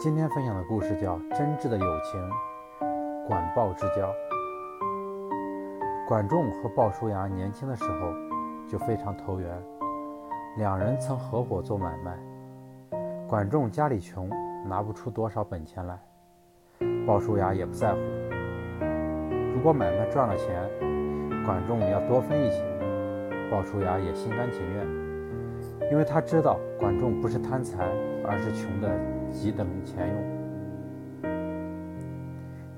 今天分享的故事叫《真挚的友情》，管鲍之交。管仲和鲍叔牙年轻的时候就非常投缘，两人曾合伙做买卖。管仲家里穷，拿不出多少本钱来，鲍叔牙也不在乎。如果买卖赚了钱，管仲要多分一些，鲍叔牙也心甘情愿，因为他知道管仲不是贪财，而是穷的。急等钱用，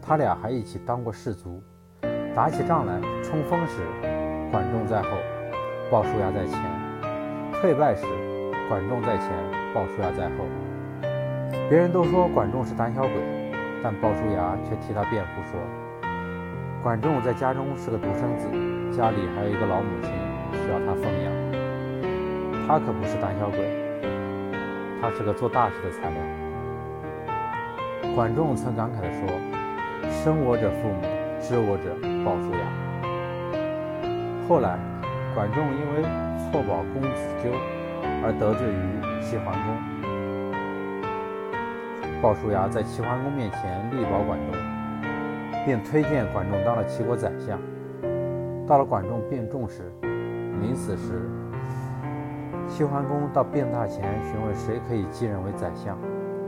他俩还一起当过士卒，打起仗来冲锋时，管仲在后，鲍叔牙在前；退败时，管仲在前，鲍叔牙在后。别人都说管仲是胆小鬼，但鲍叔牙却替他辩护说，管仲在家中是个独生子，家里还有一个老母亲需要他奉养，他可不是胆小鬼。他是个做大事的材料。管仲曾感慨地说：“生我者父母，知我者鲍叔牙。”后来，管仲因为错保公子纠而得罪于齐桓公。鲍叔牙在齐桓公面前力保管仲，并推荐管仲当了齐国宰相。到了管仲病重时，临死时。齐桓公到病榻前询问谁可以继任为宰相，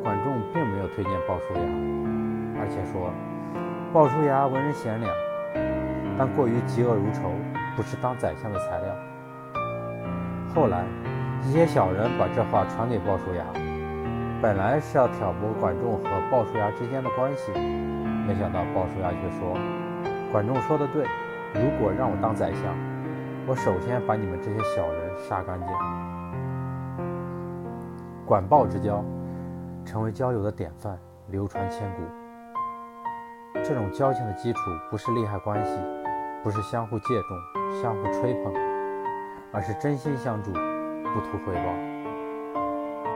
管仲并没有推荐鲍叔牙，而且说鲍叔牙为人贤良，但过于嫉恶如仇，不是当宰相的材料。后来一些小人把这话传给鲍叔牙，本来是要挑拨管仲和鲍叔牙之间的关系，没想到鲍叔牙却说：“管仲说的对，如果让我当宰相，我首先把你们这些小人杀干净。”管鲍之交，成为交友的典范，流传千古。这种交情的基础不是利害关系，不是相互借重、相互吹捧，而是真心相助，不图回报。